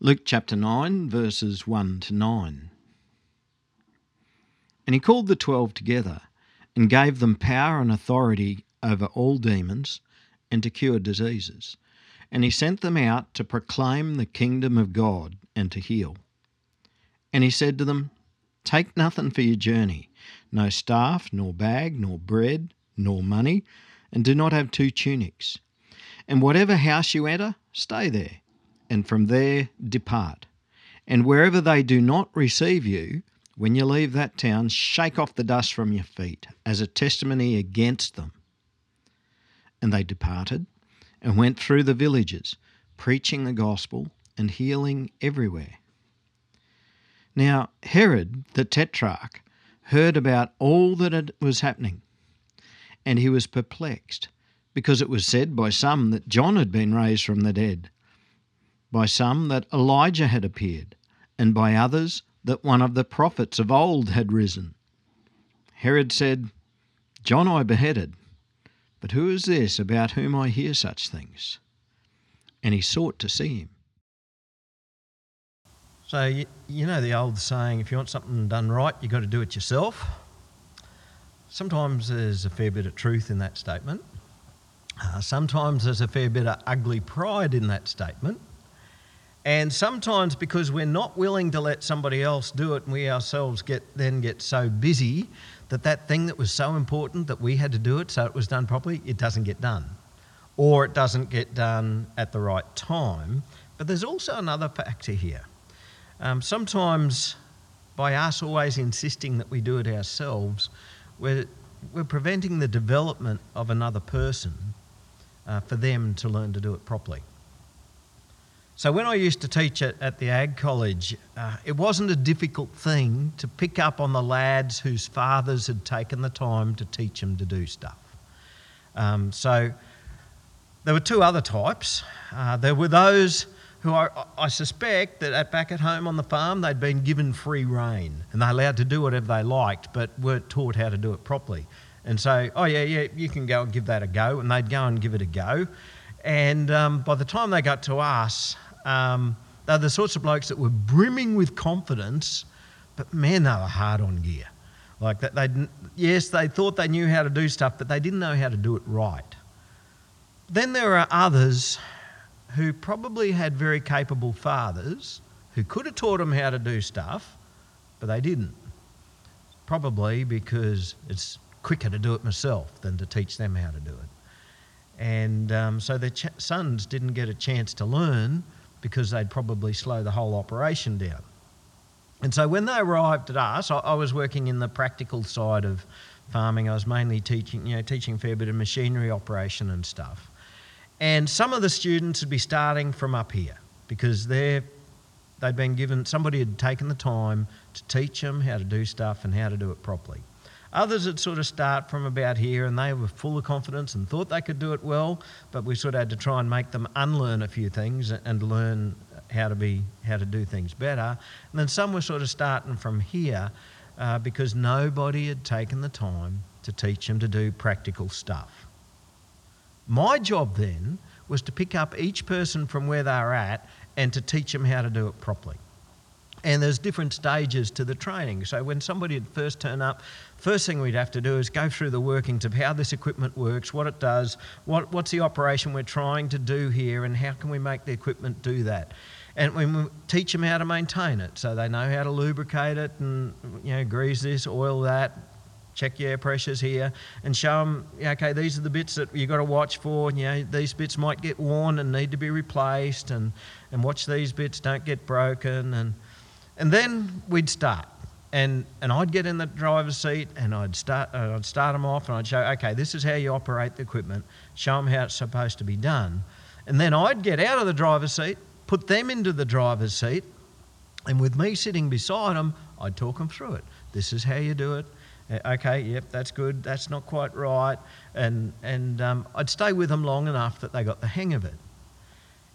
Luke chapter 9, verses 1 to 9. And he called the twelve together and gave them power and authority over all demons and to cure diseases. And he sent them out to proclaim the kingdom of God and to heal. And he said to them, Take nothing for your journey, no staff, nor bag, nor bread, nor money, and do not have two tunics. And whatever house you enter, stay there and from there depart. And wherever they do not receive you, when you leave that town, shake off the dust from your feet as a testimony against them. And they departed and went through the villages, preaching the gospel and healing everywhere. Now, Herod the Tetrarch heard about all that was happening, and he was perplexed, because it was said by some that John had been raised from the dead by some that Elijah had appeared, and by others that one of the prophets of old had risen. Herod said, John I beheaded, but who is this about whom I hear such things? And he sought to see him. So, you, you know the old saying, if you want something done right, you've got to do it yourself. Sometimes there's a fair bit of truth in that statement. Uh, sometimes there's a fair bit of ugly pride in that statement. And sometimes because we're not willing to let somebody else do it and we ourselves get then get so busy that that thing that was so important that we had to do it so it was done properly, it doesn't get done. Or it doesn't get done at the right time. But there's also another factor here. Um, sometimes by us always insisting that we do it ourselves, we're, we're preventing the development of another person uh, for them to learn to do it properly. So, when I used to teach at, at the Ag College, uh, it wasn't a difficult thing to pick up on the lads whose fathers had taken the time to teach them to do stuff. Um, so, there were two other types. Uh, there were those who I, I, suspect that at back at home on the farm they'd been given free rein and they're allowed to do whatever they liked, but weren't taught how to do it properly. And so, oh yeah, yeah, you can go and give that a go, and they'd go and give it a go. And um, by the time they got to us, um, they're the sorts of blokes that were brimming with confidence, but man, they were hard on gear. Like that, they yes, they thought they knew how to do stuff, but they didn't know how to do it right. Then there are others who probably had very capable fathers who could have taught them how to do stuff, but they didn't. Probably because it's quicker to do it myself than to teach them how to do it. And um, so their ch- sons didn't get a chance to learn because they'd probably slow the whole operation down. And so when they arrived at us, I, I was working in the practical side of farming. I was mainly teaching, you know, teaching a fair bit of machinery operation and stuff. And some of the students would be starting from up here because they're they'd been given somebody had taken the time to teach them how to do stuff and how to do it properly. Others would sort of start from about here and they were full of confidence and thought they could do it well, but we sort of had to try and make them unlearn a few things and learn how to be how to do things better. And then some were sort of starting from here uh, because nobody had taken the time to teach them to do practical stuff. My job then was to pick up each person from where they are at and to teach them how to do it properly. And there's different stages to the training. So when somebody would first turn up, first thing we'd have to do is go through the workings of how this equipment works, what it does, what, what's the operation we're trying to do here, and how can we make the equipment do that. And we teach them how to maintain it, so they know how to lubricate it and you know grease this, oil that, check your air pressures here, and show them, okay, these are the bits that you've got to watch for. You know, these bits might get worn and need to be replaced, and, and watch these bits don't get broken, and and then we'd start. And, and I'd get in the driver's seat and I'd start, uh, I'd start them off and I'd show, okay, this is how you operate the equipment, show them how it's supposed to be done. And then I'd get out of the driver's seat, put them into the driver's seat, and with me sitting beside them, I'd talk them through it. This is how you do it. Uh, okay, yep, that's good. That's not quite right. And, and um, I'd stay with them long enough that they got the hang of it.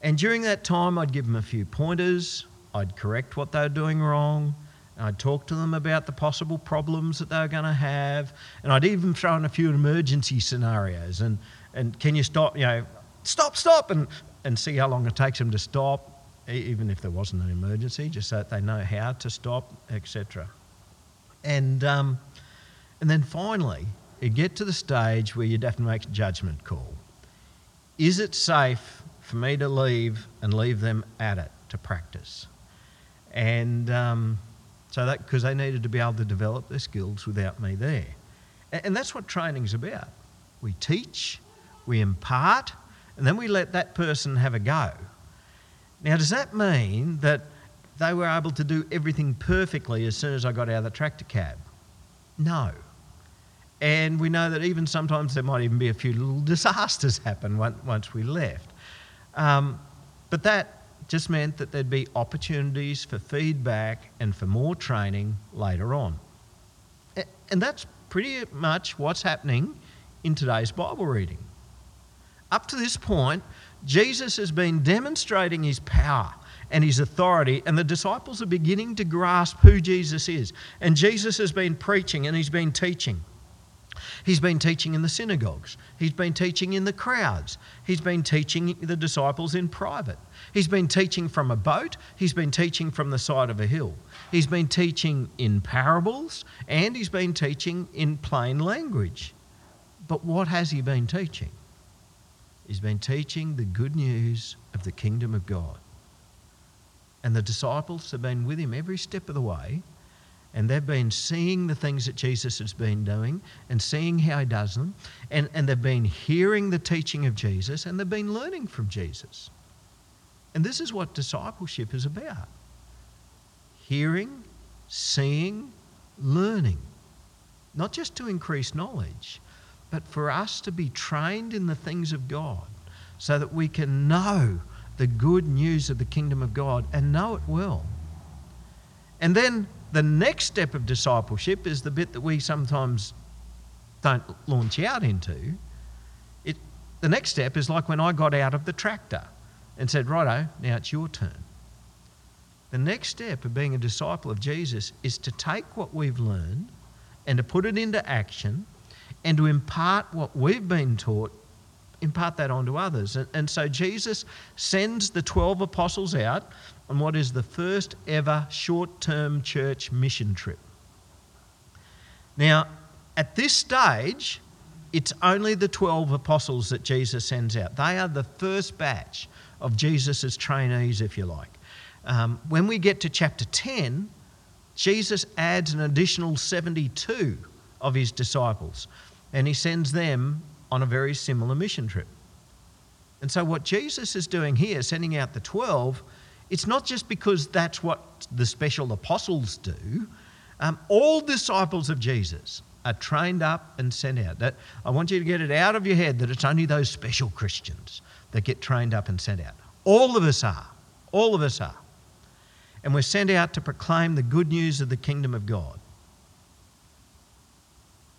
And during that time, I'd give them a few pointers. I'd correct what they were doing wrong. I'd talk to them about the possible problems that they were going to have. And I'd even throw in a few emergency scenarios. And, and can you stop, you know, stop, stop, and, and see how long it takes them to stop. even if there wasn't an emergency, just so that they know how to stop, etc. And, um, and then finally, you get to the stage where you'd have to make a judgment call. Is it safe for me to leave and leave them at it to practice? And um, so that, because they needed to be able to develop their skills without me there. And, and that's what training's about. We teach, we impart, and then we let that person have a go. Now, does that mean that they were able to do everything perfectly as soon as I got out of the tractor cab? No. And we know that even sometimes there might even be a few little disasters happen once we left. Um, but that just meant that there'd be opportunities for feedback and for more training later on. And that's pretty much what's happening in today's Bible reading. Up to this point, Jesus has been demonstrating his power and his authority, and the disciples are beginning to grasp who Jesus is. And Jesus has been preaching and he's been teaching. He's been teaching in the synagogues. He's been teaching in the crowds. He's been teaching the disciples in private. He's been teaching from a boat. He's been teaching from the side of a hill. He's been teaching in parables and he's been teaching in plain language. But what has he been teaching? He's been teaching the good news of the kingdom of God. And the disciples have been with him every step of the way, and they've been seeing the things that Jesus has been doing and seeing how he does them, and, and they've been hearing the teaching of Jesus, and they've been learning from Jesus. And this is what discipleship is about hearing, seeing, learning. Not just to increase knowledge, but for us to be trained in the things of God so that we can know the good news of the kingdom of God and know it well. And then the next step of discipleship is the bit that we sometimes don't launch out into. It, the next step is like when I got out of the tractor and said, Righto, now it's your turn. The next step of being a disciple of Jesus is to take what we've learned and to put it into action and to impart what we've been taught, impart that onto others. And, and so Jesus sends the 12 apostles out on what is the first ever short term church mission trip. Now, at this stage, it's only the 12 apostles that Jesus sends out. They are the first batch of Jesus' trainees, if you like. Um, when we get to chapter 10, Jesus adds an additional 72 of his disciples and he sends them on a very similar mission trip. And so, what Jesus is doing here, sending out the 12, it's not just because that's what the special apostles do. Um, all disciples of Jesus are trained up and sent out. That, I want you to get it out of your head that it's only those special Christians that get trained up and sent out. All of us are. All of us are. And we're sent out to proclaim the good news of the kingdom of God.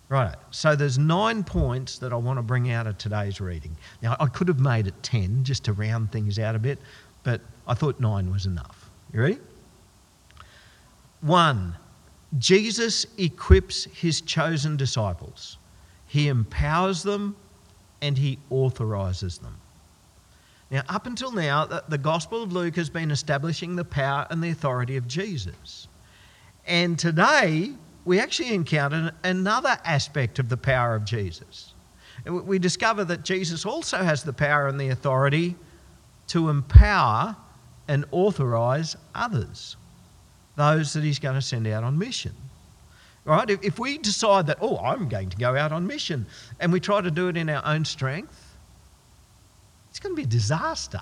Right, so there's nine points that I want to bring out of today's reading. Now, I could have made it 10 just to round things out a bit, but I thought nine was enough. You ready? One, Jesus equips his chosen disciples, he empowers them and he authorizes them. Now, up until now, the Gospel of Luke has been establishing the power and the authority of Jesus. And today, we actually encounter another aspect of the power of Jesus. We discover that Jesus also has the power and the authority to empower and authorize others, those that he's going to send out on mission. Right? If we decide that, oh, I'm going to go out on mission, and we try to do it in our own strength, it's going to be a disaster.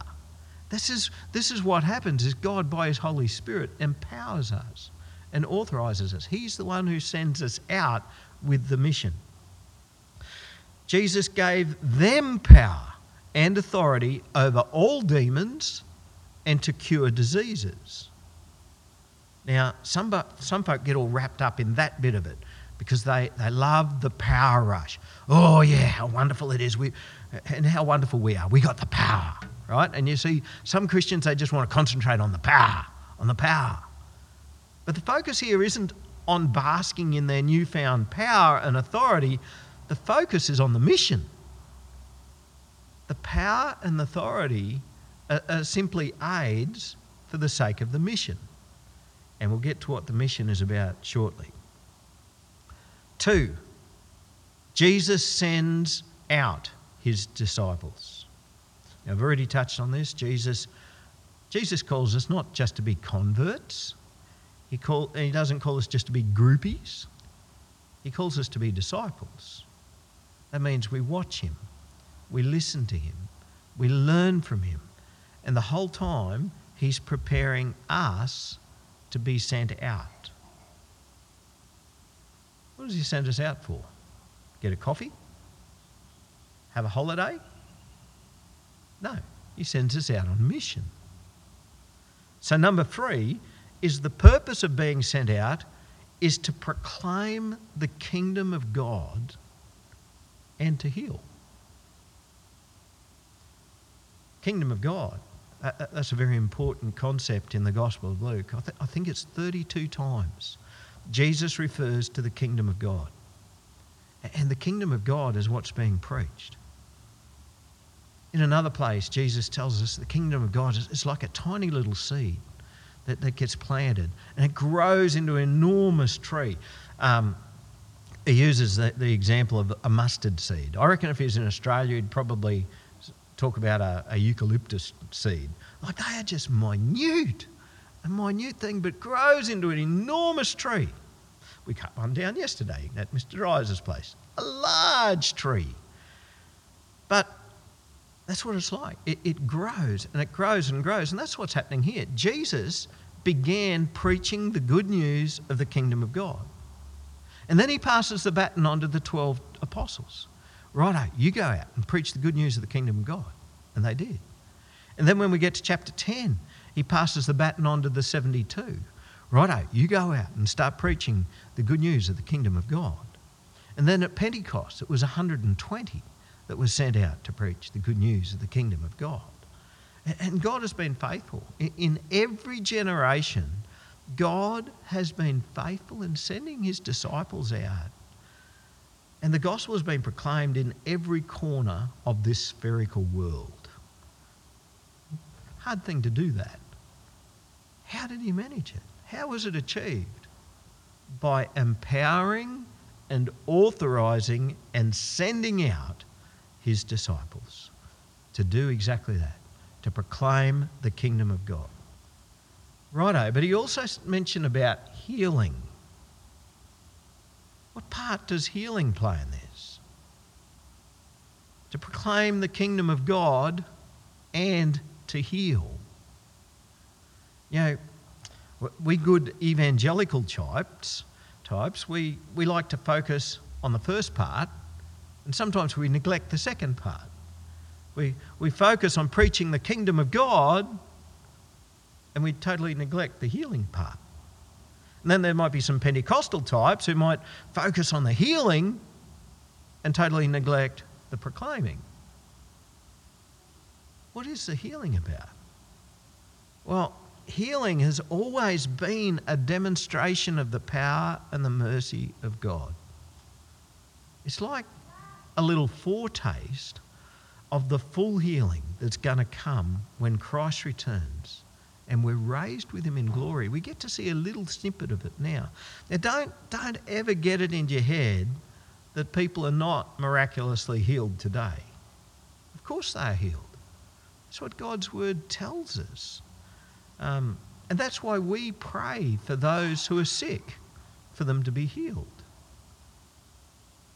This is, this is what happens is God, by his Holy Spirit, empowers us and authorizes us. He's the one who sends us out with the mission. Jesus gave them power and authority over all demons and to cure diseases. Now, some, some folk get all wrapped up in that bit of it because they, they love the power rush. Oh, yeah, how wonderful it is. We, and how wonderful we are. We got the power, right? And you see, some Christians, they just want to concentrate on the power, on the power. But the focus here isn't on basking in their newfound power and authority, the focus is on the mission. The power and authority are, are simply aids for the sake of the mission. And we'll get to what the mission is about shortly. Two, Jesus sends out his disciples. Now, I've already touched on this. Jesus, Jesus calls us not just to be converts, he, call, he doesn't call us just to be groupies, he calls us to be disciples. That means we watch him, we listen to him, we learn from him, and the whole time he's preparing us to be sent out. What does he send us out for? Get a coffee? Have a holiday? No, he sends us out on mission. So, number three is the purpose of being sent out is to proclaim the kingdom of God and to heal. Kingdom of God. that's a very important concept in the Gospel of Luke. I, th- I think it's 32 times Jesus refers to the kingdom of God. And the kingdom of God is what's being preached. In another place, Jesus tells us the kingdom of God is like a tiny little seed that, that gets planted and it grows into an enormous tree. Um, he uses the, the, example of a mustard seed. I reckon if he was in Australia, he'd probably talk about a, a eucalyptus seed. Like they are just minute, a minute thing, but grows into an enormous tree. We cut one down yesterday at Mr. Dryer's place, a large tree. But that's what it's like. It, it grows and it grows and grows. And that's what's happening here. Jesus began preaching the good news of the kingdom of God. And then he passes the baton on to the 12 apostles. Righto, you go out and preach the good news of the kingdom of God. And they did. And then when we get to chapter 10, he passes the baton on to the 72. Righto, you go out and start preaching the good news of the kingdom of God. And then at Pentecost, it was 120 that was sent out to preach the good news of the kingdom of God. And God has been faithful. In every generation, God has been faithful in sending his disciples out. And the gospel has been proclaimed in every corner of this spherical world. Hard thing to do that. How did he manage it? How was it achieved? By empowering and authorizing and sending out his disciples to do exactly that, to proclaim the kingdom of God. Righto, but he also mentioned about healing. What part does healing play in this? To proclaim the kingdom of God and to heal. You know, we good evangelical types, types we, we like to focus on the first part and sometimes we neglect the second part. We, we focus on preaching the kingdom of God and we totally neglect the healing part. And then there might be some Pentecostal types who might focus on the healing and totally neglect the proclaiming. What is the healing about? Well, healing has always been a demonstration of the power and the mercy of God. It's like a little foretaste of the full healing that's going to come when Christ returns and we're raised with him in glory. We get to see a little snippet of it now. Now, don't, don't ever get it into your head that people are not miraculously healed today. Of course, they are healed. That's what God's word tells us. Um, and that's why we pray for those who are sick, for them to be healed.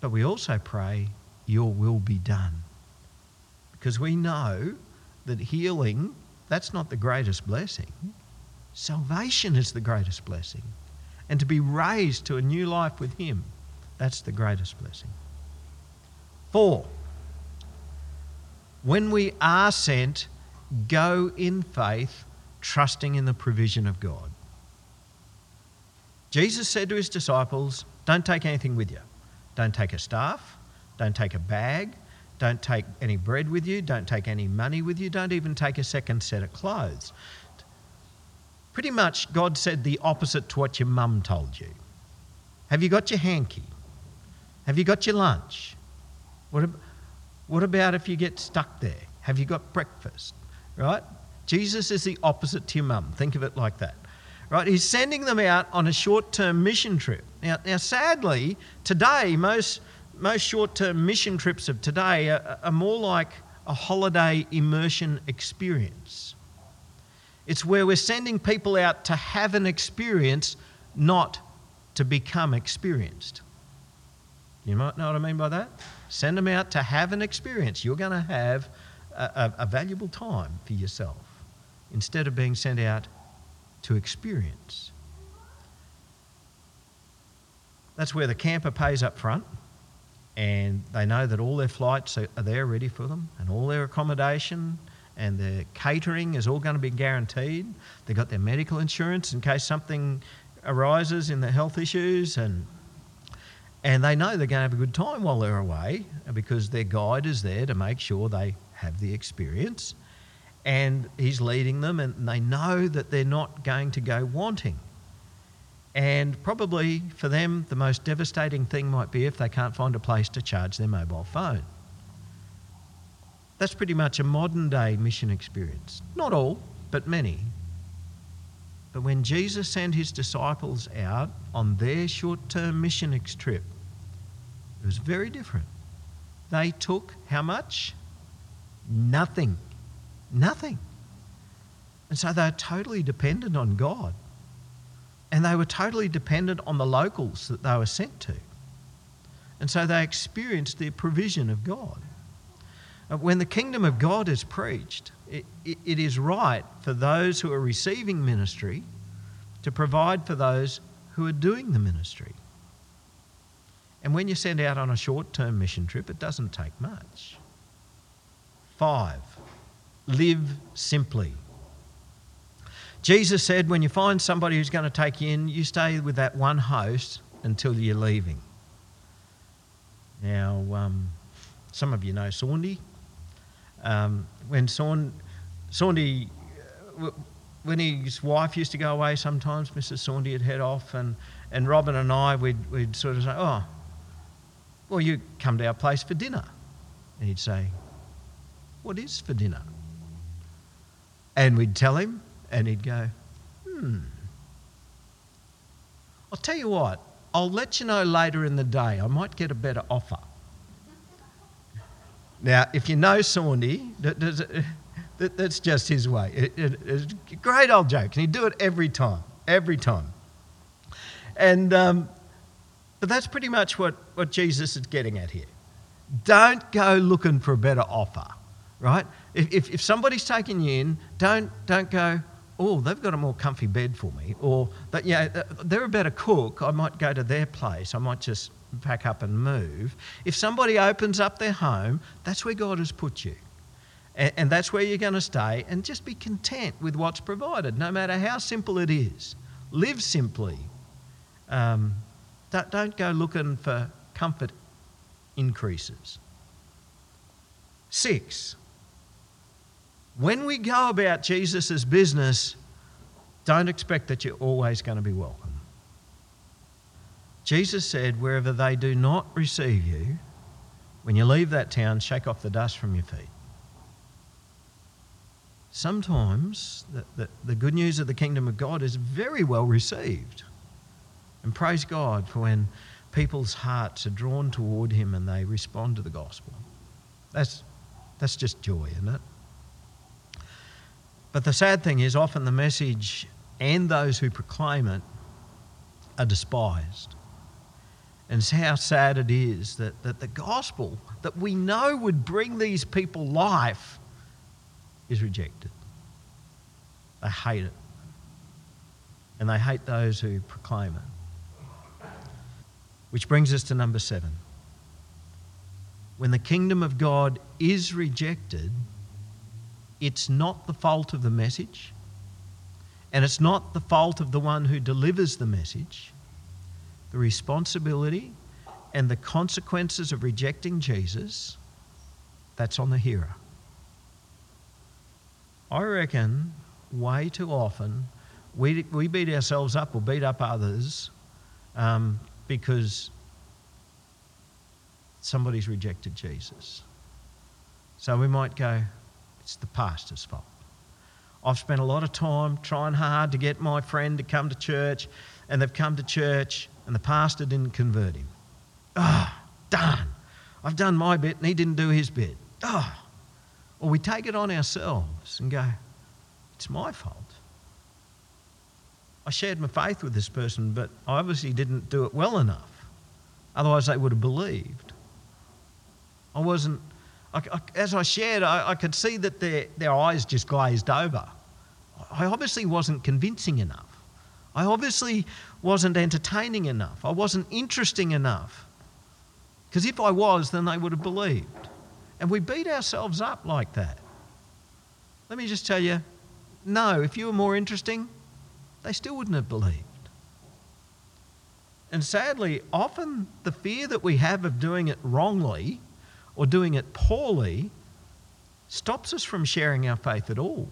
But we also pray, Your will be done. Because we know that healing, that's not the greatest blessing. Salvation is the greatest blessing. And to be raised to a new life with Him, that's the greatest blessing. Four, when we are sent, go in faith trusting in the provision of God. Jesus said to his disciples, Don't take anything with you. Don't take a staff, don't take a bag, don't take any bread with you, don't take any money with you, don't even take a second set of clothes. Pretty much, God said the opposite to what your mum told you. Have you got your hanky? Have you got your lunch? What, what about if you get stuck there? Have you got breakfast? Right? Jesus is the opposite to your mum. Think of it like that. Right? He's sending them out on a short term mission trip. Now, now sadly, today, most, most short term mission trips of today are, are more like a holiday immersion experience. It's where we're sending people out to have an experience, not to become experienced. You might know what I mean by that? Send them out to have an experience. You're going to have a, a, a valuable time for yourself instead of being sent out to experience. That's where the camper pays up front and they know that all their flights are there ready for them and all their accommodation and their catering is all going to be guaranteed. They've got their medical insurance in case something arises in their health issues and and they know they're going to have a good time while they're away because their guide is there to make sure they have the experience and he's leading them and they know that they're not going to go wanting. And probably for them, the most devastating thing might be if they can't find a place to charge their mobile phone. That's pretty much a modern day mission experience. Not all, but many. But when Jesus sent his disciples out on their short term mission trip, it was very different. They took how much? Nothing. Nothing. And so they're totally dependent on God. And they were totally dependent on the locals that they were sent to. And so they experienced the provision of God. When the kingdom of God is preached, it, it, it is right for those who are receiving ministry to provide for those who are doing the ministry. And when you're sent out on a short term mission trip, it doesn't take much. Five, live simply. Jesus said, when you find somebody who's going to take you in, you stay with that one host until you're leaving. Now, um, some of you know Saundy. Um, when Saund, Saundy, uh, when his wife used to go away sometimes, Mrs. Saundy would head off, and, and Robin and I, we'd, we'd sort of say, Oh, well, you come to our place for dinner. And he'd say, What is for dinner? And we'd tell him, and he'd go, Hmm. I'll tell you what, I'll let you know later in the day. I might get a better offer. Now, if you know Saundy, that's just his way. It, it, it's a great old joke, and he'd do it every time, every time. And um, but that's pretty much what, what Jesus is getting at here. Don't go looking for a better offer, right? If, if, if somebody's taking you in, don't, don't go, oh, they've got a more comfy bed for me. Or, that, yeah, uh, they're a better cook. I might go to their place. I might just pack up and move. If somebody opens up their home, that's where God has put you. And, and that's where you're going to stay. And just be content with what's provided, no matter how simple it is. Live simply. Um, don't, don't go looking for comfort increases. Six, when we go about Jesus' business, don't expect that you're always going to be welcome. Jesus said, Wherever they do not receive you, when you leave that town, shake off the dust from your feet. Sometimes the, the, the good news of the kingdom of God is very well received. And praise God for when people's hearts are drawn toward Him and they respond to the gospel. That's, that's just joy, isn't it? But the sad thing is, often the message and those who proclaim it are despised. And how sad it is that, that the gospel that we know would bring these people life is rejected. They hate it. And they hate those who proclaim it. Which brings us to number seven. When the kingdom of God is rejected, it's not the fault of the message, and it's not the fault of the one who delivers the message. The responsibility and the consequences of rejecting Jesus, that's on the hearer. I reckon way too often we, we beat ourselves up or beat up others um, because somebody's rejected Jesus. So we might go, it's the pastor's fault. I've spent a lot of time trying hard to get my friend to come to church, and they've come to church, and the pastor didn't convert him. Ah, oh, darn. I've done my bit, and he didn't do his bit. Ah. Oh. Or we take it on ourselves and go, it's my fault. I shared my faith with this person, but I obviously didn't do it well enough. Otherwise, they would have believed. I wasn't, I, I, as I shared, I, I could see that their, their eyes just glazed over. I obviously wasn't convincing enough. I obviously wasn't entertaining enough. I wasn't interesting enough. Because if I was, then they would have believed. And we beat ourselves up like that. Let me just tell you no, if you were more interesting, they still wouldn't have believed. And sadly, often the fear that we have of doing it wrongly or doing it poorly stops us from sharing our faith at all.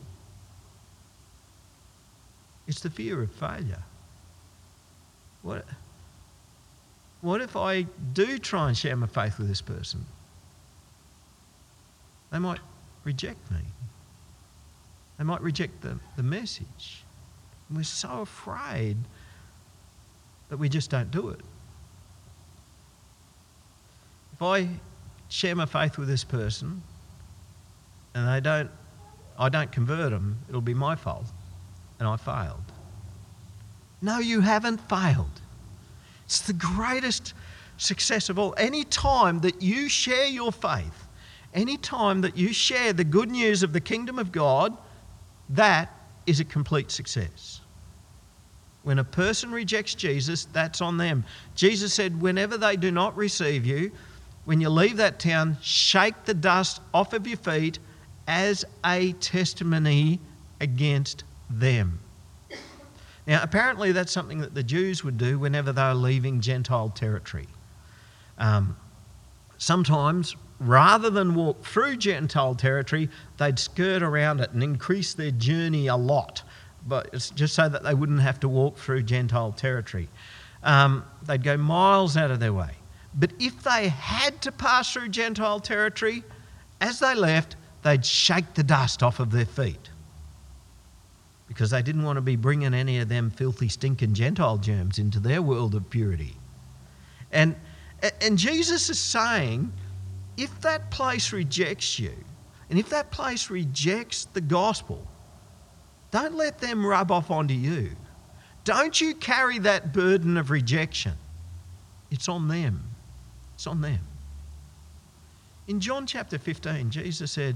It's the fear of failure. What, what if I do try and share my faith with this person? They might reject me. They might reject the, the message. And we're so afraid that we just don't do it. If I share my faith with this person and they don't, I don't convert them, it'll be my fault and I failed. No, you haven't failed. It's the greatest success of all. Any time that you share your faith, any time that you share the good news of the kingdom of God, that is a complete success. When a person rejects Jesus, that's on them. Jesus said, Whenever they do not receive you, when you leave that town, shake the dust off of your feet as a testimony against them. Now, apparently, that's something that the Jews would do whenever they were leaving Gentile territory. Um, sometimes, rather than walk through Gentile territory, they'd skirt around it and increase their journey a lot but it's just so that they wouldn't have to walk through Gentile territory. Um, they'd go miles out of their way. But if they had to pass through Gentile territory, as they left, they'd shake the dust off of their feet because they didn't want to be bringing any of them filthy, stinking Gentile germs into their world of purity. And, and Jesus is saying if that place rejects you, and if that place rejects the gospel, don't let them rub off onto you. Don't you carry that burden of rejection. It's on them. It's on them. In John chapter 15, Jesus said,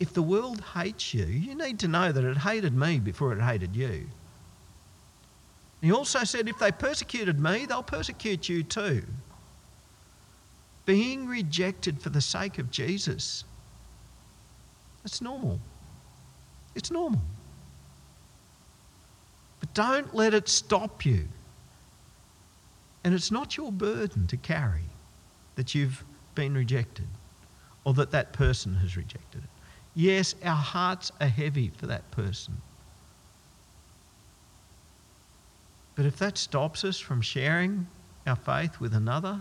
If the world hates you, you need to know that it hated me before it hated you. He also said, If they persecuted me, they'll persecute you too. Being rejected for the sake of Jesus, that's normal. It's normal. But don't let it stop you. And it's not your burden to carry that you've been rejected or that that person has rejected it. Yes, our hearts are heavy for that person. But if that stops us from sharing our faith with another,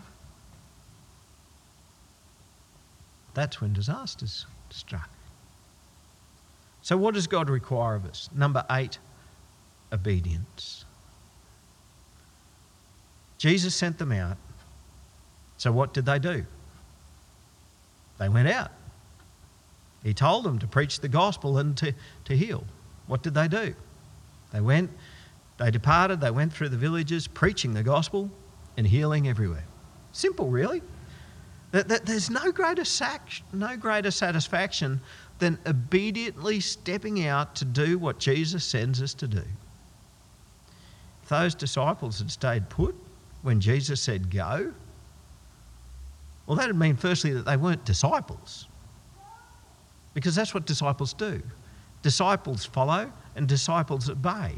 that's when disaster's struck. So, what does God require of us? Number eight, obedience. Jesus sent them out. So, what did they do? They went out. He told them to preach the gospel and to, to heal. What did they do? They went, they departed, they went through the villages preaching the gospel and healing everywhere. Simple, really. There's no greater, sac- no greater satisfaction than obediently stepping out to do what Jesus sends us to do. If those disciples had stayed put when Jesus said go, well, that would mean firstly that they weren't disciples. Because that's what disciples do. Disciples follow and disciples obey.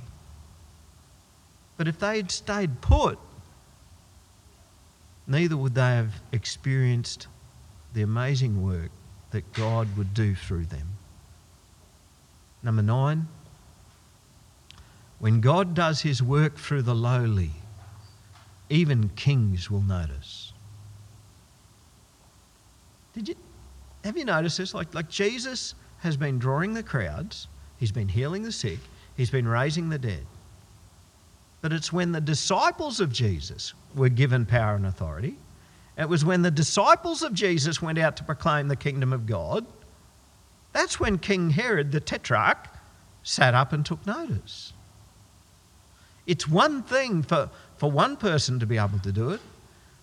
But if they'd stayed put, neither would they have experienced the amazing work that God would do through them. Number nine, when God does his work through the lowly, even kings will notice. Did you have you noticed this? Like, like Jesus has been drawing the crowds, he's been healing the sick, he's been raising the dead. But it's when the disciples of Jesus were given power and authority, it was when the disciples of Jesus went out to proclaim the kingdom of God, that's when King Herod the Tetrarch sat up and took notice. It's one thing for, for one person to be able to do it,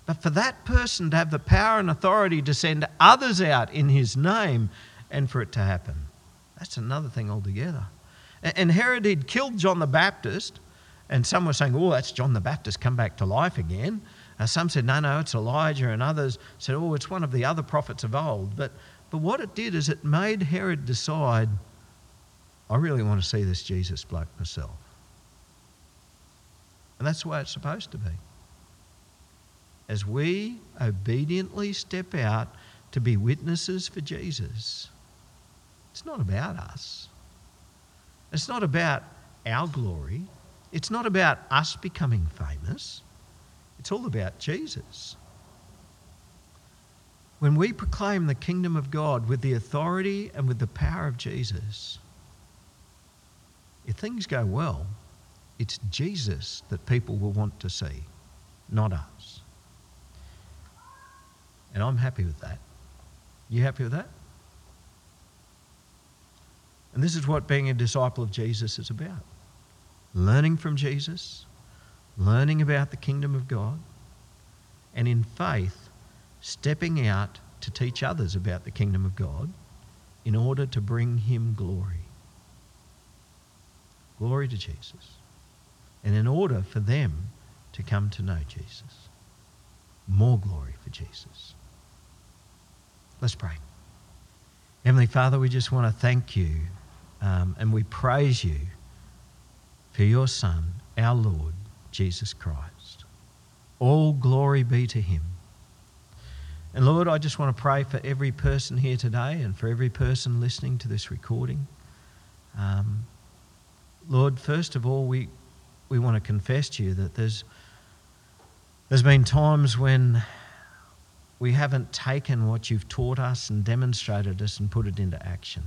but for that person to have the power and authority to send others out in his name and for it to happen, that's another thing altogether. And Herod had killed John the Baptist, and some were saying, oh, that's John the Baptist come back to life again. Uh, some said, no, no, it's Elijah, and others said, oh, it's one of the other prophets of old. But, but what it did is it made Herod decide, I really want to see this Jesus bloke myself. And that's the way it's supposed to be as we obediently step out to be witnesses for Jesus, it's not about us. It's not about our glory. It's not about us becoming famous. It's all about Jesus. When we proclaim the kingdom of God with the authority and with the power of Jesus, if things go well, it's Jesus that people will want to see, not us. And I'm happy with that. You happy with that? And this is what being a disciple of Jesus is about learning from Jesus, learning about the kingdom of God, and in faith, stepping out to teach others about the kingdom of God in order to bring him glory. Glory to Jesus. And in order for them to come to know Jesus. More glory for Jesus. Let's pray. Heavenly Father, we just want to thank you um, and we praise you for your Son, our Lord, Jesus Christ. All glory be to him. And Lord, I just want to pray for every person here today and for every person listening to this recording. Um, Lord, first of all, we, we want to confess to you that there's, there's been times when we haven't taken what you've taught us and demonstrated us and put it into action.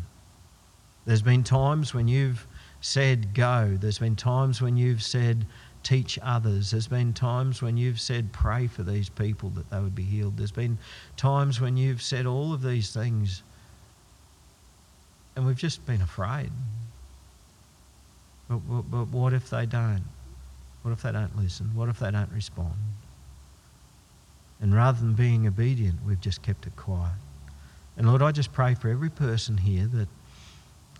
There's been times when you've said go. There's been times when you've said teach others. There's been times when you've said pray for these people that they would be healed. There's been times when you've said all of these things and we've just been afraid. But, but, but what if they don't? What if they don't listen? What if they don't respond? And rather than being obedient, we've just kept it quiet. And Lord, I just pray for every person here that,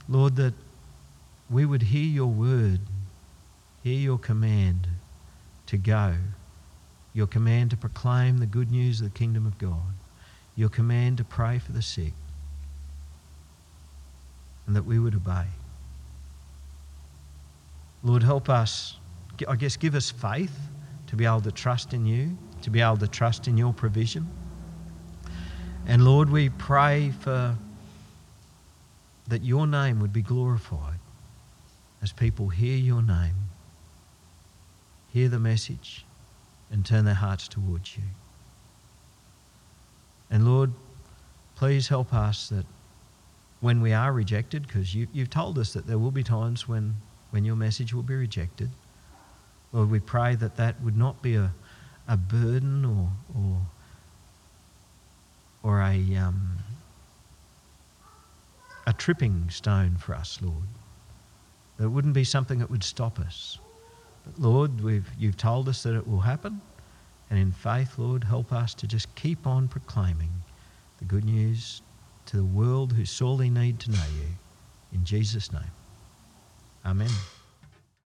Lord, that we would hear your word, hear your command to go, your command to proclaim the good news of the kingdom of God, your command to pray for the sick, and that we would obey. Lord, help us, I guess, give us faith to be able to trust in you to be able to trust in your provision. And Lord, we pray for that your name would be glorified as people hear your name, hear the message, and turn their hearts towards you. And Lord, please help us that when we are rejected, because you, have told us that there will be times when, when your message will be rejected, Lord, we pray that that would not be a, a burden or or or a um, a tripping stone for us, Lord. That it wouldn't be something that would stop us. But Lord, we've, you've told us that it will happen. And in faith, Lord, help us to just keep on proclaiming the good news to the world who sorely need to know you. In Jesus' name. Amen.